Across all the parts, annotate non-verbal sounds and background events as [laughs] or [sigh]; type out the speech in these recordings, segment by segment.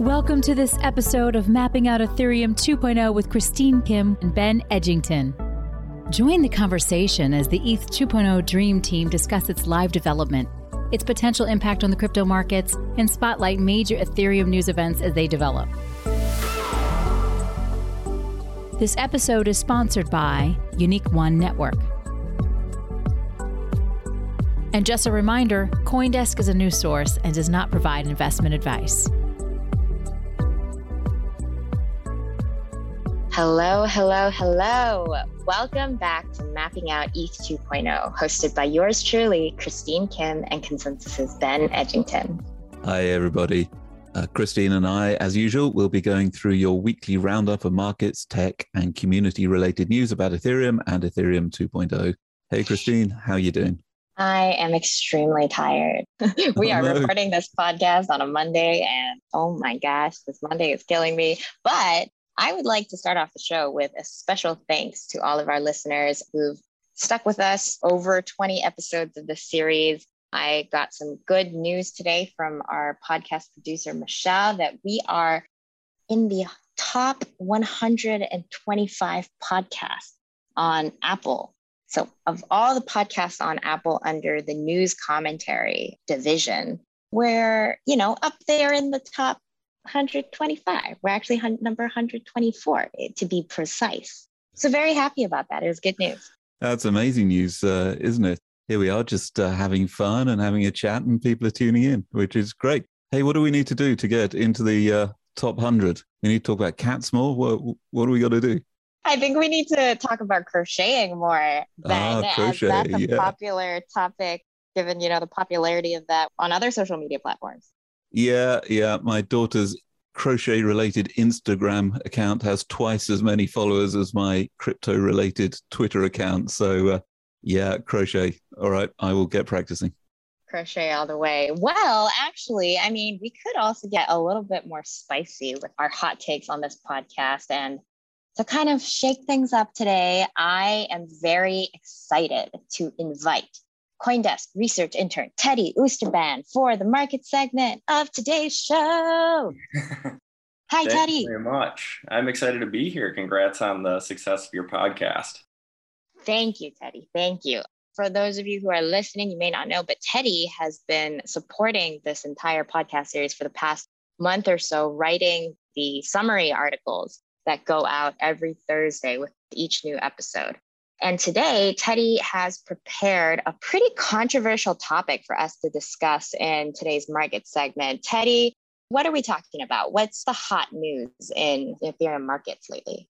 Welcome to this episode of Mapping Out Ethereum 2.0 with Christine Kim and Ben Edgington. Join the conversation as the ETH 2.0 Dream Team discuss its live development, its potential impact on the crypto markets, and spotlight major Ethereum news events as they develop. This episode is sponsored by Unique One Network. And just a reminder Coindesk is a news source and does not provide investment advice. Hello, hello, hello. Welcome back to Mapping Out ETH 2.0, hosted by yours truly, Christine Kim and Consensys's Ben Edgington. Hi, everybody. Uh, Christine and I, as usual, will be going through your weekly roundup of markets, tech, and community related news about Ethereum and Ethereum 2.0. Hey, Christine, how are you doing? I am extremely tired. [laughs] we oh, are no. recording this podcast on a Monday, and oh my gosh, this Monday is killing me. But I would like to start off the show with a special thanks to all of our listeners who've stuck with us over 20 episodes of this series. I got some good news today from our podcast producer, Michelle, that we are in the top 125 podcasts on Apple. So, of all the podcasts on Apple under the news commentary division, we're, you know, up there in the top 125. We're actually number 124 eh, to be precise. So very happy about that. It was good news. That's amazing news, uh, isn't it? Here we are just uh, having fun and having a chat, and people are tuning in, which is great. Hey, what do we need to do to get into the uh, top 100? We need to talk about cats more. What, what do we got to do? I think we need to talk about crocheting more. Then, ah, crochet, that's a yeah. popular topic, given you know the popularity of that on other social media platforms. Yeah, yeah. My daughter's crochet related Instagram account has twice as many followers as my crypto related Twitter account. So, uh, yeah, crochet. All right, I will get practicing. Crochet all the way. Well, actually, I mean, we could also get a little bit more spicy with our hot takes on this podcast. And to kind of shake things up today, I am very excited to invite Coindesk research intern Teddy Oosterbaan for the market segment of today's show. [laughs] Hi, Teddy. Thank Teddy. You very much. I'm excited to be here. Congrats on the success of your podcast. Thank you, Teddy. Thank you. For those of you who are listening, you may not know, but Teddy has been supporting this entire podcast series for the past month or so, writing the summary articles that go out every Thursday with each new episode. And today, Teddy has prepared a pretty controversial topic for us to discuss in today's market segment. Teddy, what are we talking about? What's the hot news in Ethereum markets lately?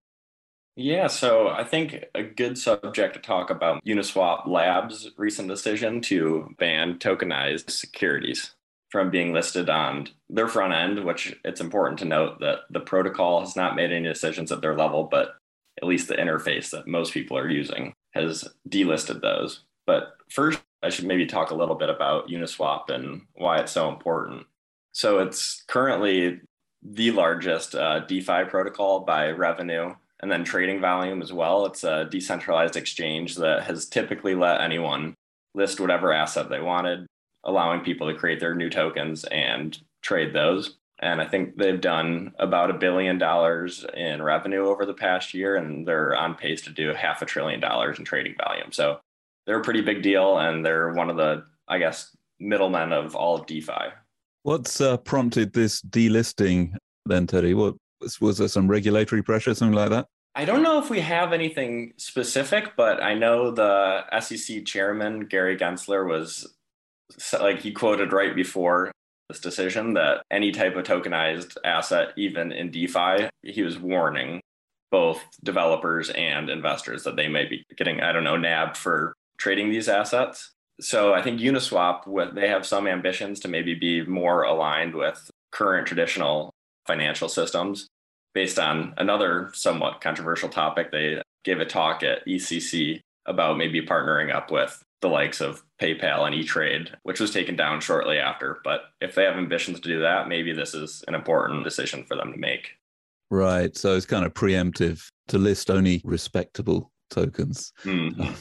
Yeah, so I think a good subject to talk about Uniswap Labs' recent decision to ban tokenized securities from being listed on their front end, which it's important to note that the protocol has not made any decisions at their level, but at least the interface that most people are using has delisted those. But first, I should maybe talk a little bit about Uniswap and why it's so important. So it's currently the largest uh, DeFi protocol by revenue and then trading volume as well. It's a decentralized exchange that has typically let anyone list whatever asset they wanted, allowing people to create their new tokens and trade those. And I think they've done about a billion dollars in revenue over the past year, and they're on pace to do half a trillion dollars in trading volume. So they're a pretty big deal, and they're one of the, I guess, middlemen of all of DeFi. What's uh, prompted this delisting then, Teddy? What was there some regulatory pressure, something like that? I don't know if we have anything specific, but I know the SEC chairman Gary Gensler was like he quoted right before this decision that any type of tokenized asset, even in DeFi, he was warning both developers and investors that they may be getting, I don't know, nabbed for trading these assets. So I think Uniswap, they have some ambitions to maybe be more aligned with current traditional financial systems. Based on another somewhat controversial topic, they gave a talk at ECC about maybe partnering up with the likes of PayPal and E-Trade, which was taken down shortly after. But if they have ambitions to do that, maybe this is an important decision for them to make. Right. So it's kind of preemptive to list only respectable tokens. Mm-hmm.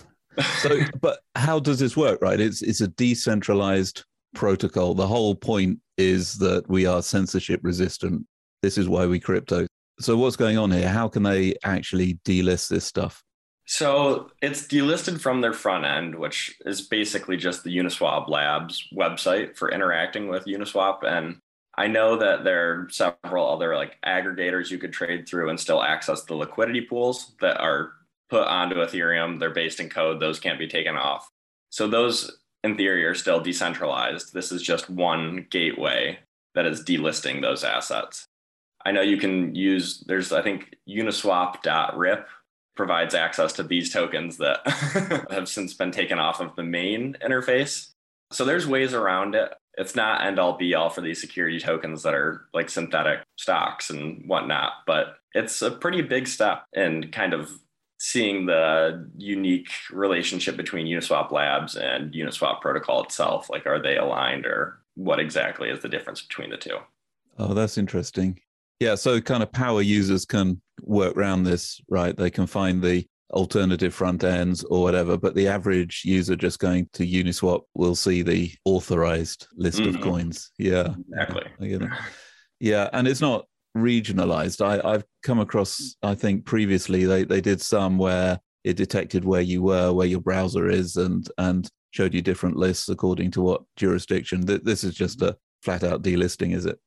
[laughs] so, but how does this work? Right. It's it's a decentralized protocol. The whole point is that we are censorship resistant. this is why we crypto. So what's going on here? How can they actually delist this stuff? So it's delisted from their front end, which is basically just the Uniswap Labs website for interacting with Uniswap. And I know that there are several other like aggregators you could trade through and still access the liquidity pools that are put onto Ethereum. They're based in code, those can't be taken off. So those in theory are still decentralized. This is just one gateway that is delisting those assets. I know you can use there's I think uniswap.rip provides access to these tokens that [laughs] have since been taken off of the main interface. So there's ways around it. It's not end all be all for these security tokens that are like synthetic stocks and whatnot, but it's a pretty big step in kind of seeing the unique relationship between Uniswap Labs and Uniswap protocol itself. Like, are they aligned or what exactly is the difference between the two? Oh, that's interesting. Yeah, so kind of power users can work around this, right? They can find the alternative front ends or whatever, but the average user just going to Uniswap will see the authorized list mm-hmm. of coins. Yeah, exactly. Yeah, and it's not regionalized. I, I've come across, I think previously they, they did some where it detected where you were, where your browser is, and and showed you different lists according to what jurisdiction. This is just a flat out delisting, is it?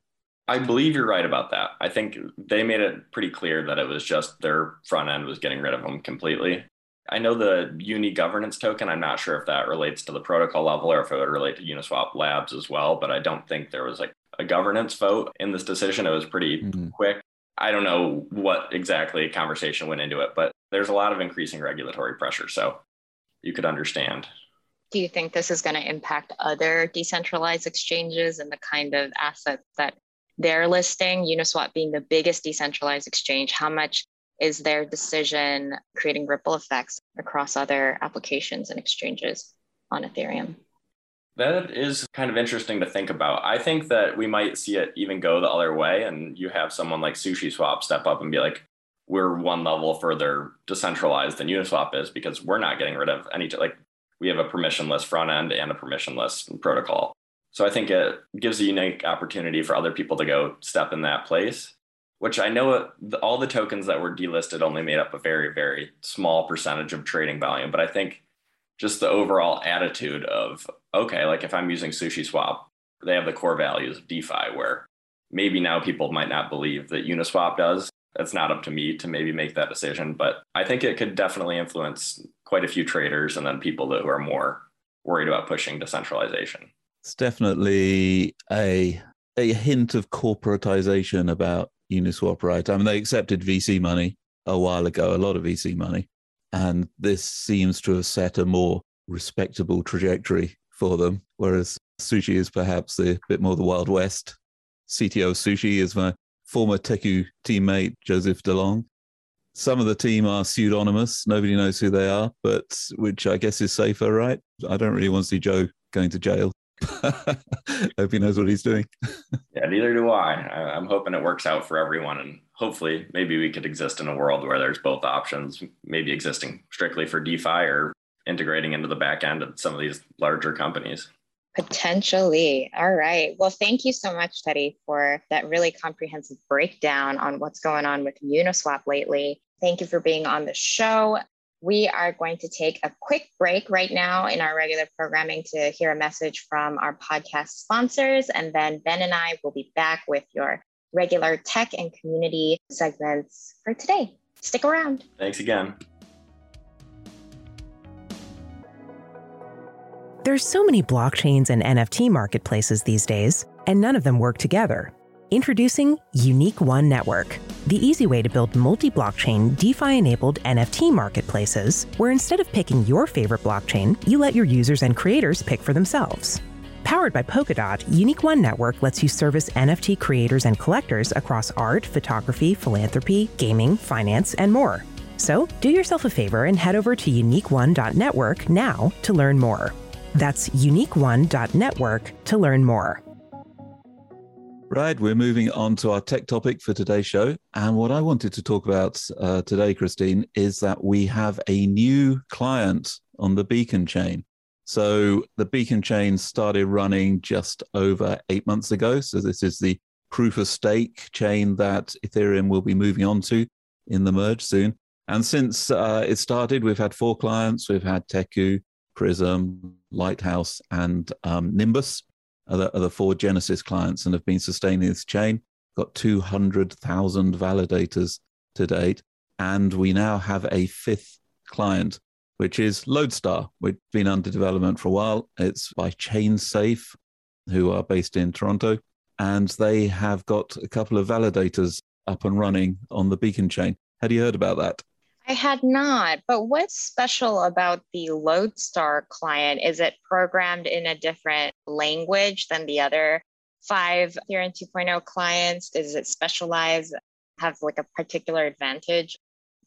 I believe you're right about that. I think they made it pretty clear that it was just their front end was getting rid of them completely. I know the Uni governance token. I'm not sure if that relates to the protocol level or if it would relate to Uniswap Labs as well, but I don't think there was like a governance vote in this decision. It was pretty mm-hmm. quick. I don't know what exactly conversation went into it, but there's a lot of increasing regulatory pressure. So you could understand. Do you think this is going to impact other decentralized exchanges and the kind of assets that their listing, Uniswap being the biggest decentralized exchange, how much is their decision creating ripple effects across other applications and exchanges on Ethereum? That is kind of interesting to think about. I think that we might see it even go the other way, and you have someone like SushiSwap step up and be like, "We're one level further decentralized than Uniswap is because we're not getting rid of any like we have a permissionless front end and a permissionless protocol." So I think it gives a unique opportunity for other people to go step in that place, which I know uh, all the tokens that were delisted only made up a very, very small percentage of trading volume. But I think just the overall attitude of, okay, like if I'm using SushiSwap, they have the core values of DeFi where maybe now people might not believe that Uniswap does. It's not up to me to maybe make that decision, but I think it could definitely influence quite a few traders and then people that who are more worried about pushing decentralization. It's definitely a a hint of corporatization about Uniswap, right? I mean, they accepted VC money a while ago, a lot of VC money, and this seems to have set a more respectable trajectory for them. Whereas Sushi is perhaps a bit more the Wild West. CTO of Sushi is my former Teku teammate, Joseph DeLong. Some of the team are pseudonymous. Nobody knows who they are, but which I guess is safer, right? I don't really want to see Joe going to jail. [laughs] Hope he knows what he's doing. [laughs] yeah, neither do I. I'm hoping it works out for everyone. And hopefully, maybe we could exist in a world where there's both options, maybe existing strictly for DeFi or integrating into the back end of some of these larger companies. Potentially. All right. Well, thank you so much, Teddy, for that really comprehensive breakdown on what's going on with Uniswap lately. Thank you for being on the show. We are going to take a quick break right now in our regular programming to hear a message from our podcast sponsors. And then Ben and I will be back with your regular tech and community segments for today. Stick around. Thanks again. There's so many blockchains and NFT marketplaces these days, and none of them work together. Introducing Unique One Network, the easy way to build multi blockchain, DeFi enabled NFT marketplaces, where instead of picking your favorite blockchain, you let your users and creators pick for themselves. Powered by Polkadot, Unique One Network lets you service NFT creators and collectors across art, photography, philanthropy, gaming, finance, and more. So, do yourself a favor and head over to uniqueone.network now to learn more. That's uniqueone.network to learn more. Right, we're moving on to our tech topic for today's show. And what I wanted to talk about uh, today, Christine, is that we have a new client on the Beacon chain. So the Beacon chain started running just over eight months ago. So this is the proof of stake chain that Ethereum will be moving on to in the merge soon. And since uh, it started, we've had four clients. We've had Teku, Prism, Lighthouse, and um, Nimbus are the, are the four Genesis clients and have been sustaining this chain. Got 200,000 validators to date. And we now have a fifth client, which is Lodestar, has been under development for a while. It's by ChainSafe, who are based in Toronto. And they have got a couple of validators up and running on the Beacon chain. Had you heard about that? I had not, but what's special about the Lodestar client? Is it programmed in a different language than the other five Ethereum 2.0 clients? Does it specialize, have like a particular advantage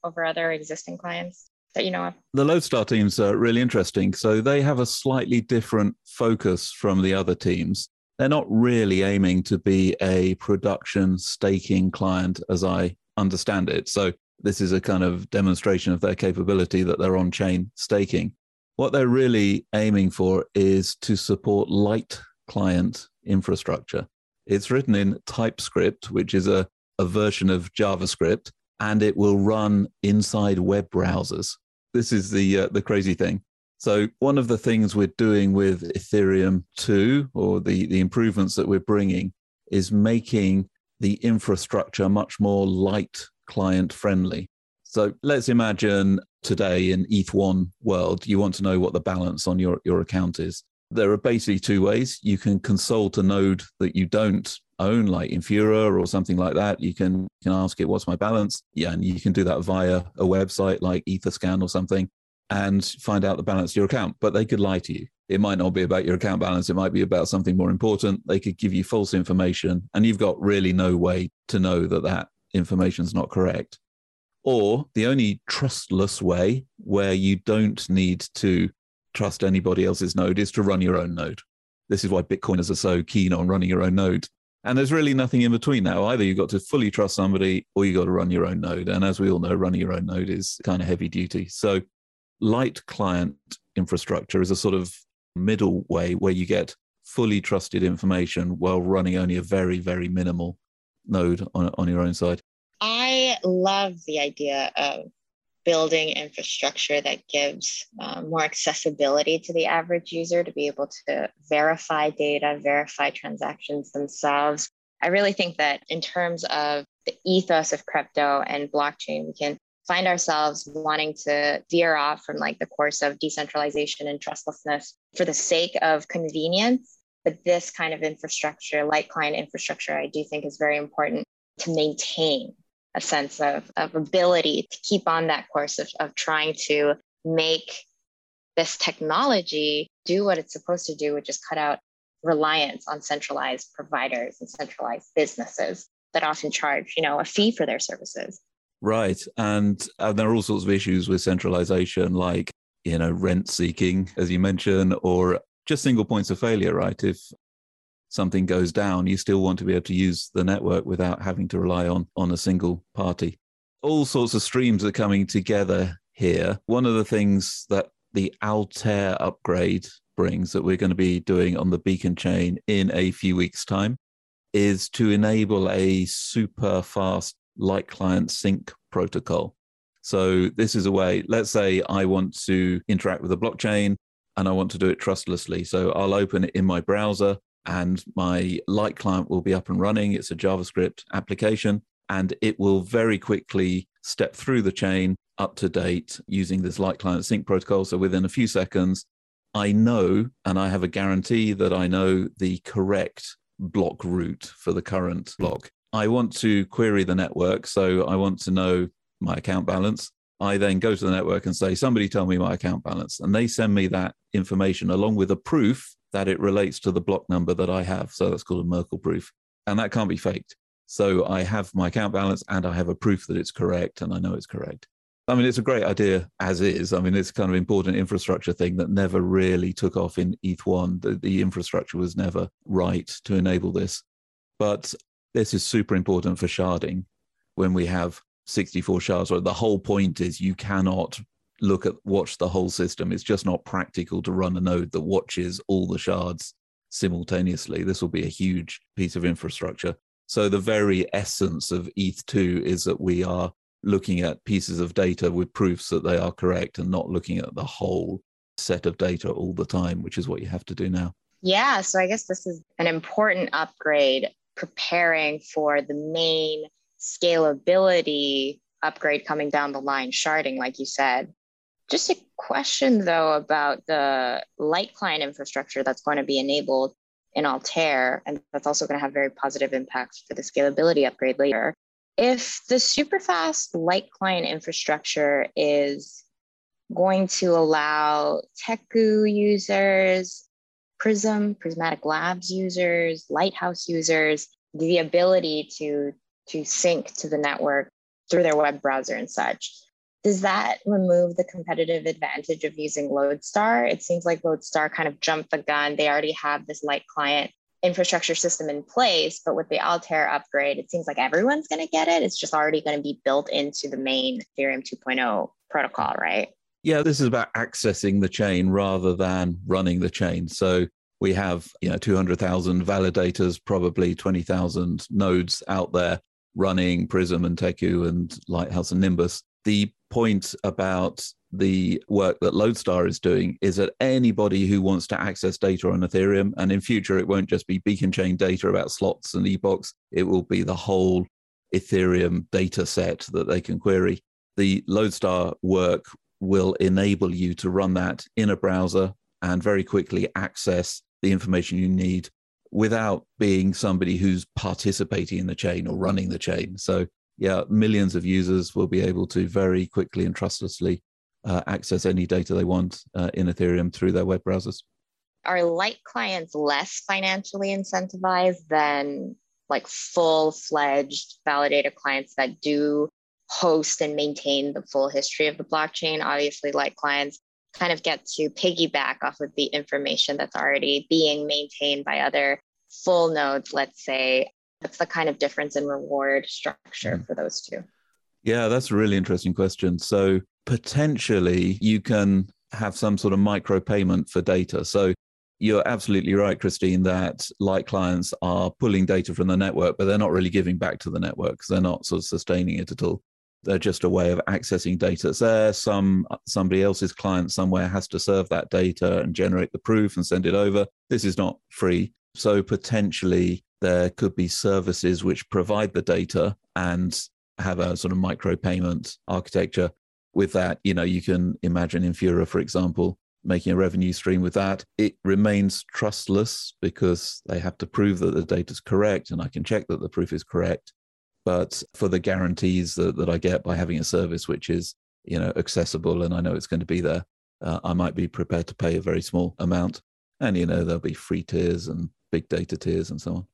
over other existing clients that you know of? The Lodestar teams are really interesting. So they have a slightly different focus from the other teams. They're not really aiming to be a production staking client as I understand it. So this is a kind of demonstration of their capability that they're on chain staking. What they're really aiming for is to support light client infrastructure. It's written in TypeScript, which is a, a version of JavaScript, and it will run inside web browsers. This is the uh, the crazy thing. So one of the things we're doing with Ethereum 2 or the, the improvements that we're bringing is making the infrastructure much more light client friendly. So let's imagine today in ETH1 world, you want to know what the balance on your, your account is. There are basically two ways. You can consult a node that you don't own, like Infura or something like that. You can, you can ask it, what's my balance? Yeah, and you can do that via a website like Etherscan or something and find out the balance of your account. But they could lie to you. It might not be about your account balance. It might be about something more important. They could give you false information, and you've got really no way to know that that information is not correct. Or the only trustless way where you don't need to trust anybody else's node is to run your own node. This is why Bitcoiners are so keen on running your own node. And there's really nothing in between now. Either you've got to fully trust somebody or you've got to run your own node. And as we all know, running your own node is kind of heavy duty. So light client infrastructure is a sort of middle way where you get fully trusted information while running only a very, very minimal node on, on your own side? I love the idea of building infrastructure that gives um, more accessibility to the average user to be able to verify data, verify transactions themselves. I really think that in terms of the ethos of crypto and blockchain, we can find ourselves wanting to veer off from like the course of decentralization and trustlessness for the sake of convenience but this kind of infrastructure, like client infrastructure, I do think is very important to maintain a sense of, of ability to keep on that course of, of trying to make this technology do what it's supposed to do, which is cut out reliance on centralized providers and centralized businesses that often charge, you know, a fee for their services. Right. And, and there are all sorts of issues with centralization, like, you know, rent seeking, as you mentioned, or just single points of failure, right? If something goes down, you still want to be able to use the network without having to rely on, on a single party. All sorts of streams are coming together here. One of the things that the Altair upgrade brings that we're going to be doing on the Beacon chain in a few weeks' time is to enable a super fast light client sync protocol. So this is a way, let's say I want to interact with a blockchain and I want to do it trustlessly. So I'll open it in my browser and my light client will be up and running. It's a JavaScript application and it will very quickly step through the chain up to date using this light client sync protocol. So within a few seconds, I know and I have a guarantee that I know the correct block root for the current block. I want to query the network. So I want to know my account balance. I then go to the network and say, somebody tell me my account balance. And they send me that information along with a proof that it relates to the block number that I have. So that's called a Merkle proof. And that can't be faked. So I have my account balance and I have a proof that it's correct and I know it's correct. I mean, it's a great idea as is. I mean, it's kind of important infrastructure thing that never really took off in ETH1. The, the infrastructure was never right to enable this. But this is super important for sharding when we have 64 shards. Or the whole point is you cannot look at watch the whole system. It's just not practical to run a node that watches all the shards simultaneously. This will be a huge piece of infrastructure. So the very essence of ETH2 is that we are looking at pieces of data with proofs that they are correct and not looking at the whole set of data all the time, which is what you have to do now. Yeah, so I guess this is an important upgrade preparing for the main scalability upgrade coming down the line, sharding, like you said. Just a question though about the light client infrastructure that's going to be enabled in Altair, and that's also going to have very positive impacts for the scalability upgrade later. If the superfast light client infrastructure is going to allow Teku users, Prism, Prismatic Labs users, Lighthouse users, the ability to, to sync to the network through their web browser and such. Does that remove the competitive advantage of using Lodestar? It seems like Lodestar kind of jumped the gun. They already have this light client infrastructure system in place, but with the Altair upgrade, it seems like everyone's going to get it. It's just already going to be built into the main Ethereum 2.0 protocol, right? Yeah, this is about accessing the chain rather than running the chain. So we have, you know, 200,000 validators, probably 20,000 nodes out there running Prism and Teku and Lighthouse and Nimbus. The point about the work that Lodestar is doing is that anybody who wants to access data on Ethereum, and in future it won't just be beacon chain data about slots and epochs, it will be the whole Ethereum data set that they can query. The Lodestar work will enable you to run that in a browser and very quickly access the information you need without being somebody who's participating in the chain or running the chain. So, yeah, millions of users will be able to very quickly and trustlessly uh, access any data they want uh, in Ethereum through their web browsers. Are light clients less financially incentivized than like full fledged validator clients that do host and maintain the full history of the blockchain? Obviously, light clients kind of get to piggyback off of the information that's already being maintained by other full nodes, let's say. What's the kind of difference in reward structure mm. for those two? Yeah, that's a really interesting question. So, potentially, you can have some sort of micro payment for data. So, you're absolutely right, Christine, that light clients are pulling data from the network, but they're not really giving back to the network because they're not sort of sustaining it at all. They're just a way of accessing data. It's there. Some somebody else's client somewhere has to serve that data and generate the proof and send it over. This is not free. So potentially there could be services which provide the data and have a sort of micro payment architecture. With that, you know, you can imagine Infura, for example, making a revenue stream with that. It remains trustless because they have to prove that the data is correct, and I can check that the proof is correct. But for the guarantees that, that I get by having a service which is, you know, accessible and I know it's going to be there, uh, I might be prepared to pay a very small amount. And, you know, there'll be free tiers and big data tiers and so on.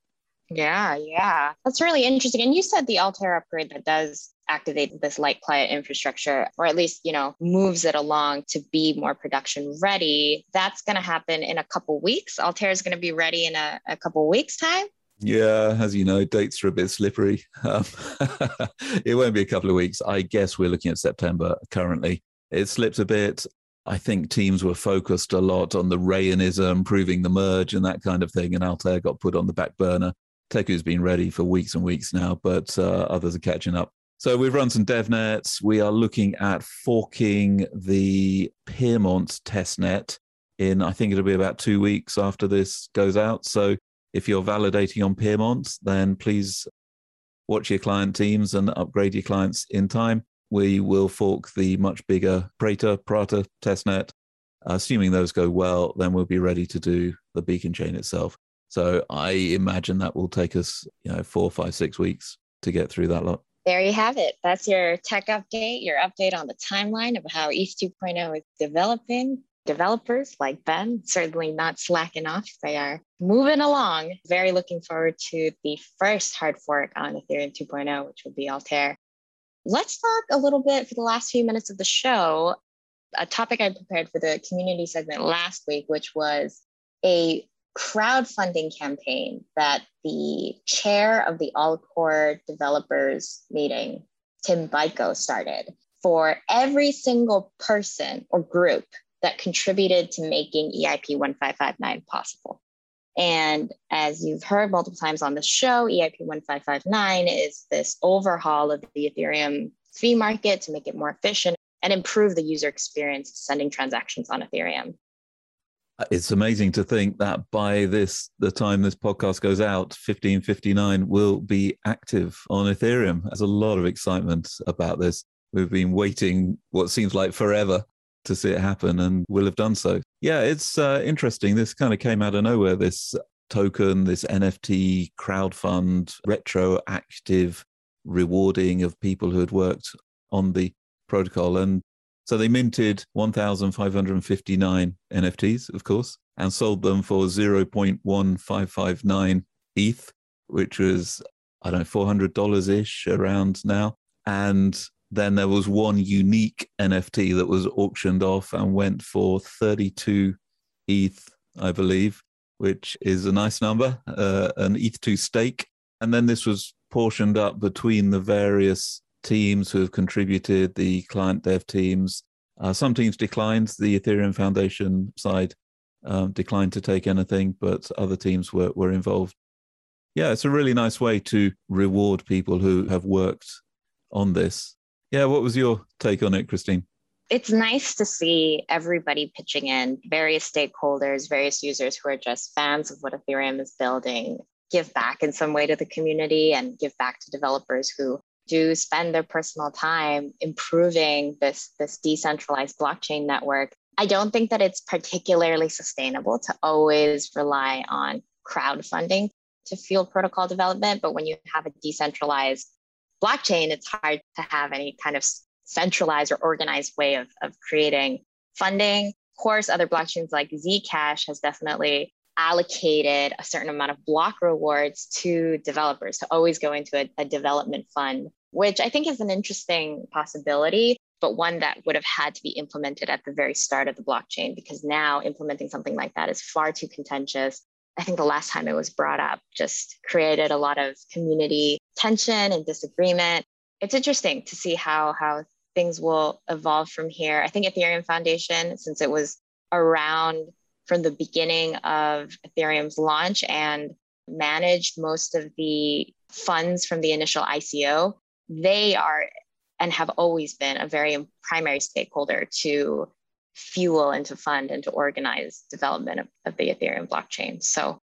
Yeah, yeah. That's really interesting. And you said the Altair upgrade that does activate this light client infrastructure, or at least, you know, moves it along to be more production ready. That's going to happen in a couple weeks. Altair is going to be ready in a, a couple weeks time. Yeah, as you know, dates are a bit slippery. [laughs] Um, [laughs] it won't be a couple of weeks. I guess we're looking at September currently. It slips a bit. I think teams were focused a lot on the Rayonism, proving the merge and that kind of thing, and Altair got put on the back burner. Teku's been ready for weeks and weeks now, but uh, others are catching up. So we've run some DevNets. We are looking at forking the Pyrmont testnet in, I think it'll be about two weeks after this goes out. So if you're validating on Pyrmont, then please watch your client teams and upgrade your clients in time. We will fork the much bigger Prater Prater testnet. Assuming those go well, then we'll be ready to do the beacon chain itself. So I imagine that will take us, you know, four, five, six weeks to get through that lot. There you have it. That's your tech update, your update on the timeline of how ETH 2.0 is developing developers like Ben, certainly not slacking off. They are moving along. Very looking forward to the first hard fork on Ethereum 2.0, which will be Altair. Let's talk a little bit for the last few minutes of the show. A topic I prepared for the community segment last week, which was a crowdfunding campaign that the chair of the All Core developers meeting, Tim Beiko, started for every single person or group that contributed to making EIP 1559 possible. And as you've heard multiple times on the show, EIP 1559 is this overhaul of the Ethereum fee market to make it more efficient and improve the user experience of sending transactions on Ethereum. It's amazing to think that by this the time this podcast goes out, 1559 will be active on Ethereum. There's a lot of excitement about this. We've been waiting what seems like forever to see it happen and will have done so. Yeah, it's uh, interesting. This kind of came out of nowhere. This token, this NFT crowdfund, retroactive rewarding of people who had worked on the protocol. And so they minted 1,559 NFTs, of course, and sold them for 0.1559 ETH, which was, I don't know, $400 ish around now. And then there was one unique NFT that was auctioned off and went for 32 ETH, I believe, which is a nice number, uh, an ETH2 stake. And then this was portioned up between the various teams who have contributed, the client dev teams. Uh, some teams declined, the Ethereum Foundation side um, declined to take anything, but other teams were, were involved. Yeah, it's a really nice way to reward people who have worked on this yeah, what was your take on it, Christine? It's nice to see everybody pitching in, various stakeholders, various users who are just fans of what Ethereum is building, give back in some way to the community and give back to developers who do spend their personal time improving this, this decentralized blockchain network. I don't think that it's particularly sustainable to always rely on crowdfunding to fuel protocol development. But when you have a decentralized blockchain, it's hard to have any kind of centralized or organized way of, of creating funding. Of course, other blockchains like Zcash has definitely allocated a certain amount of block rewards to developers to always go into a, a development fund, which I think is an interesting possibility, but one that would have had to be implemented at the very start of the blockchain because now implementing something like that is far too contentious. I think the last time it was brought up just created a lot of community tension and disagreement. It's interesting to see how how things will evolve from here. I think Ethereum Foundation, since it was around from the beginning of Ethereum's launch and managed most of the funds from the initial ICO, they are and have always been a very primary stakeholder to fuel and to fund and to organize development of, of the Ethereum blockchain. So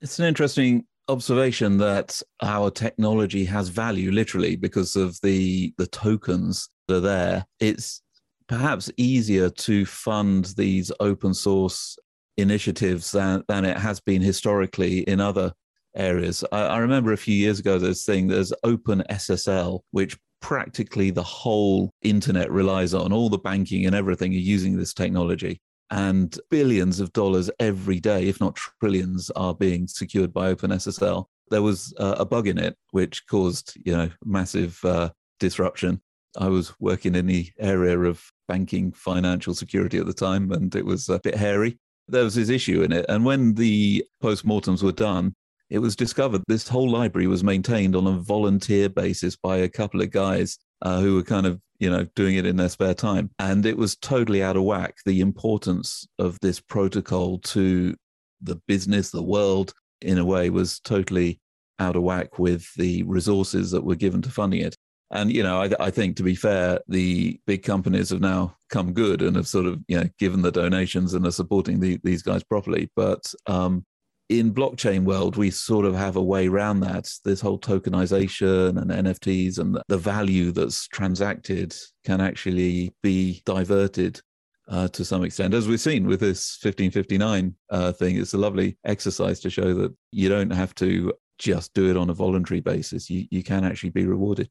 it's an interesting observation that our technology has value literally because of the the tokens that are there. It's perhaps easier to fund these open source initiatives than, than it has been historically in other areas. I, I remember a few years ago this thing, there's Open SSL, which practically the whole internet relies on. All the banking and everything are using this technology. And billions of dollars every day, if not trillions, are being secured by OpenSSL. There was uh, a bug in it which caused, you know, massive uh, disruption. I was working in the area of banking financial security at the time, and it was a bit hairy. There was this issue in it. And when the postmortems were done, it was discovered this whole library was maintained on a volunteer basis by a couple of guys uh, who were kind of you know doing it in their spare time and it was totally out of whack the importance of this protocol to the business the world in a way was totally out of whack with the resources that were given to funding it and you know I, I, think to be fair the big companies have now come good and have sort of you know given the donations and are supporting the, these guys properly. But um, in blockchain world we sort of have a way around that. This whole tokenization and nfts and the value that's transacted can actually be diverted uh, to some extent. As we've seen with this 1559 uh, thing it's a lovely exercise to show that you don't have to just do it on a voluntary basis. You, you can actually be rewarded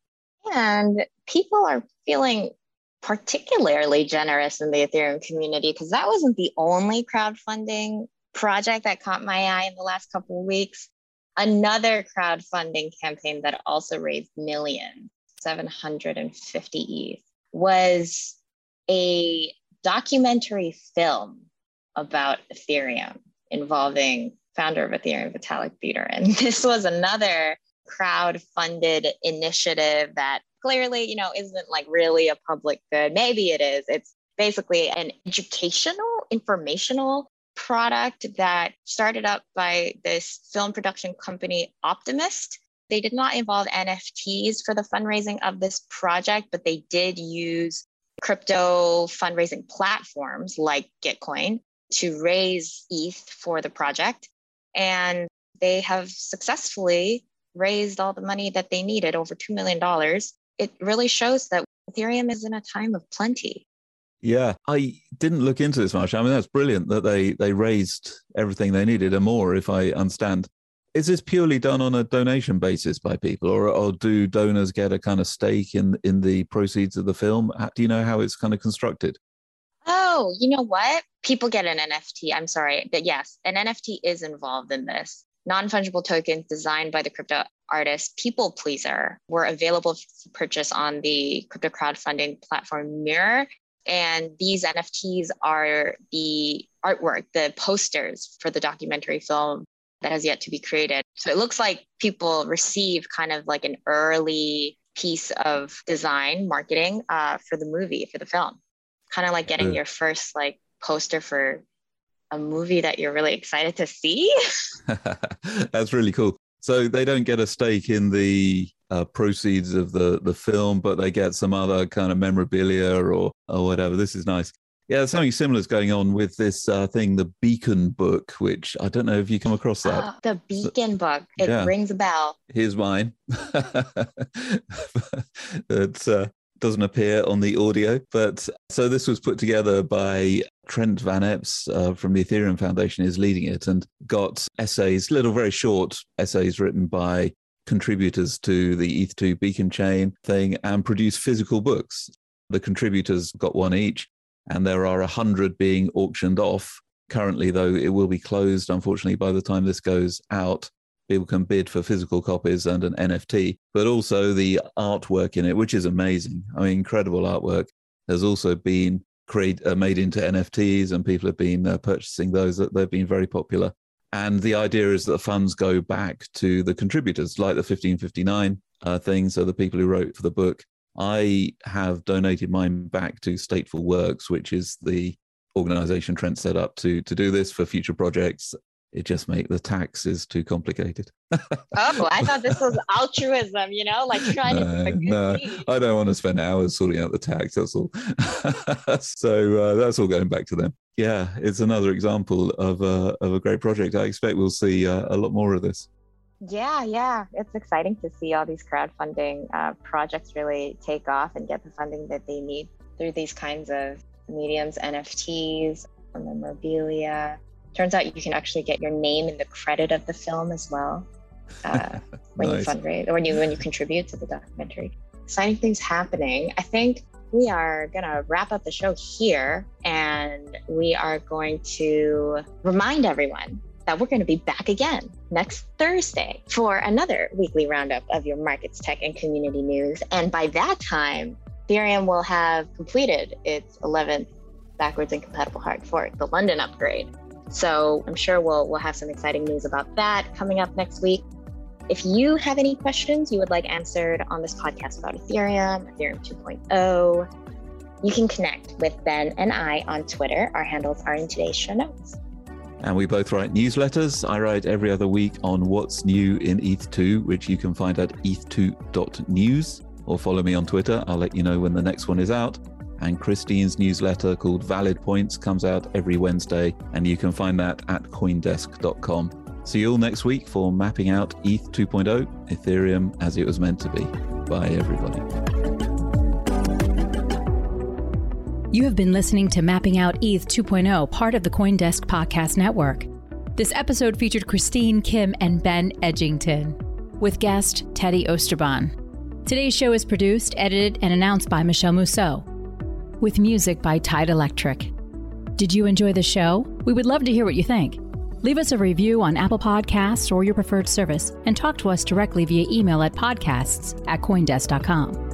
and people are feeling particularly generous in the ethereum community because that wasn't the only crowdfunding project that caught my eye in the last couple of weeks. Another crowdfunding campaign that also raised millions, 750 ETH, was a documentary film about Ethereum involving founder of Ethereum, Vitalik Buterin. [laughs] This was another crowd-funded initiative that clearly, you know, isn't like really a public good. Maybe it is. It's basically an educational, informational product that started up by this film production company, Optimist. They did not involve NFTs for the fundraising of this project, but they did use crypto fundraising platforms like Gitcoin to raise ETH for the project. And they have successfully raised all the money that they needed, over $2 million. It really shows that Ethereum is in a time of plenty. Yeah, I didn't look into this much. I mean, that's brilliant that they they raised everything they needed and more, if I understand. Is this purely done on a donation basis by people, or, or do donors get a kind of stake in in the proceeds of the film? Do you know how it's kind of constructed? Oh, you know what? People get an NFT. I'm sorry, but yes, an NFT is involved in this. Non fungible tokens designed by the crypto artist People Pleaser were available for purchase on the crypto crowdfunding platform Mirror and these NFTs are the artwork, the posters for the documentary film that has yet to be created. So it looks like people receive kind of like an early piece of design marketing uh, for the movie, for the film. Kind of like getting your first like poster for a movie that you're really excited to see. [laughs] [laughs] That's really cool. So they don't get a stake in the uh, proceeds of the the film, but they get some other kind of memorabilia or or whatever. This is nice. Yeah, something similar is going on with this uh, thing, the Beacon book, which I don't know if you come across that. Oh, the Beacon book. It yeah. rings a bell. Here's mine. [laughs] it uh, doesn't appear on the audio, but so this was put together by Trent Van Epps uh, from the Ethereum Foundation is leading it and got essays, little very short essays written by contributors to the ETH2 beacon chain thing and produce physical books. The contributors got one each, and there are a hundred being auctioned off. Currently, though, it will be closed, unfortunately, by the time this goes out. People can bid for physical copies and an NFT, but also the artwork in it, which is amazing. I mean, incredible artwork, has also been create, uh, made into NFTs, and people have been uh, purchasing those. They've been very popular. And the idea is that the funds go back to the contributors, like the 1559 uh, thing. So the people who wrote for the book. I have donated mine back to Stateful Works, which is the organization Trent set up to to do this for future projects. It just make the taxes too complicated. oh, I thought this was [laughs] altruism, you know, like trying no, to. no. I don't want to spend hours sorting out the tax. That's all. [laughs] so uh, that's all going back to them yeah, it's another example of a of a great project. I expect we'll see uh, a lot more of this. Yeah, yeah, it's exciting to see all these crowdfunding uh, projects really take off and get the funding that they need through these kinds of mediums, NFTs, memorabilia. Turns out you can actually get your name in the credit of the film as well uh, [laughs] when nice. you fundraise or when you when you contribute to the documentary. Exciting things happening. I think we are going to wrap up the show here and we are going to remind everyone that we're going to be back again next Thursday for another weekly roundup of your markets, tech, and community news. And by that time, Ethereum will have completed its 11th backwards incompatible hard fork, the London upgrade. So I'm sure we'll we'll have some exciting news about that coming up next week. If you have any questions you would like answered on this podcast about Ethereum, Ethereum 2.0, you can connect with Ben and I on Twitter. Our handles are in today's show notes. And we both write newsletters. I write every other week on what's new in ETH2, which you can find at eth2.news or follow me on Twitter. I'll let you know when the next one is out. And Christine's newsletter called Valid Points comes out every Wednesday, and you can find that at coindesk.com. See you all next week for mapping out ETH 2.0, Ethereum as it was meant to be. Bye, everybody. You have been listening to Mapping Out ETH 2.0, part of the Coindesk Podcast Network. This episode featured Christine Kim and Ben Edgington, with guest Teddy Oosterbaan. Today's show is produced, edited, and announced by Michelle Mousseau, with music by Tide Electric. Did you enjoy the show? We would love to hear what you think. Leave us a review on Apple Podcasts or your preferred service and talk to us directly via email at podcasts at coindesk.com.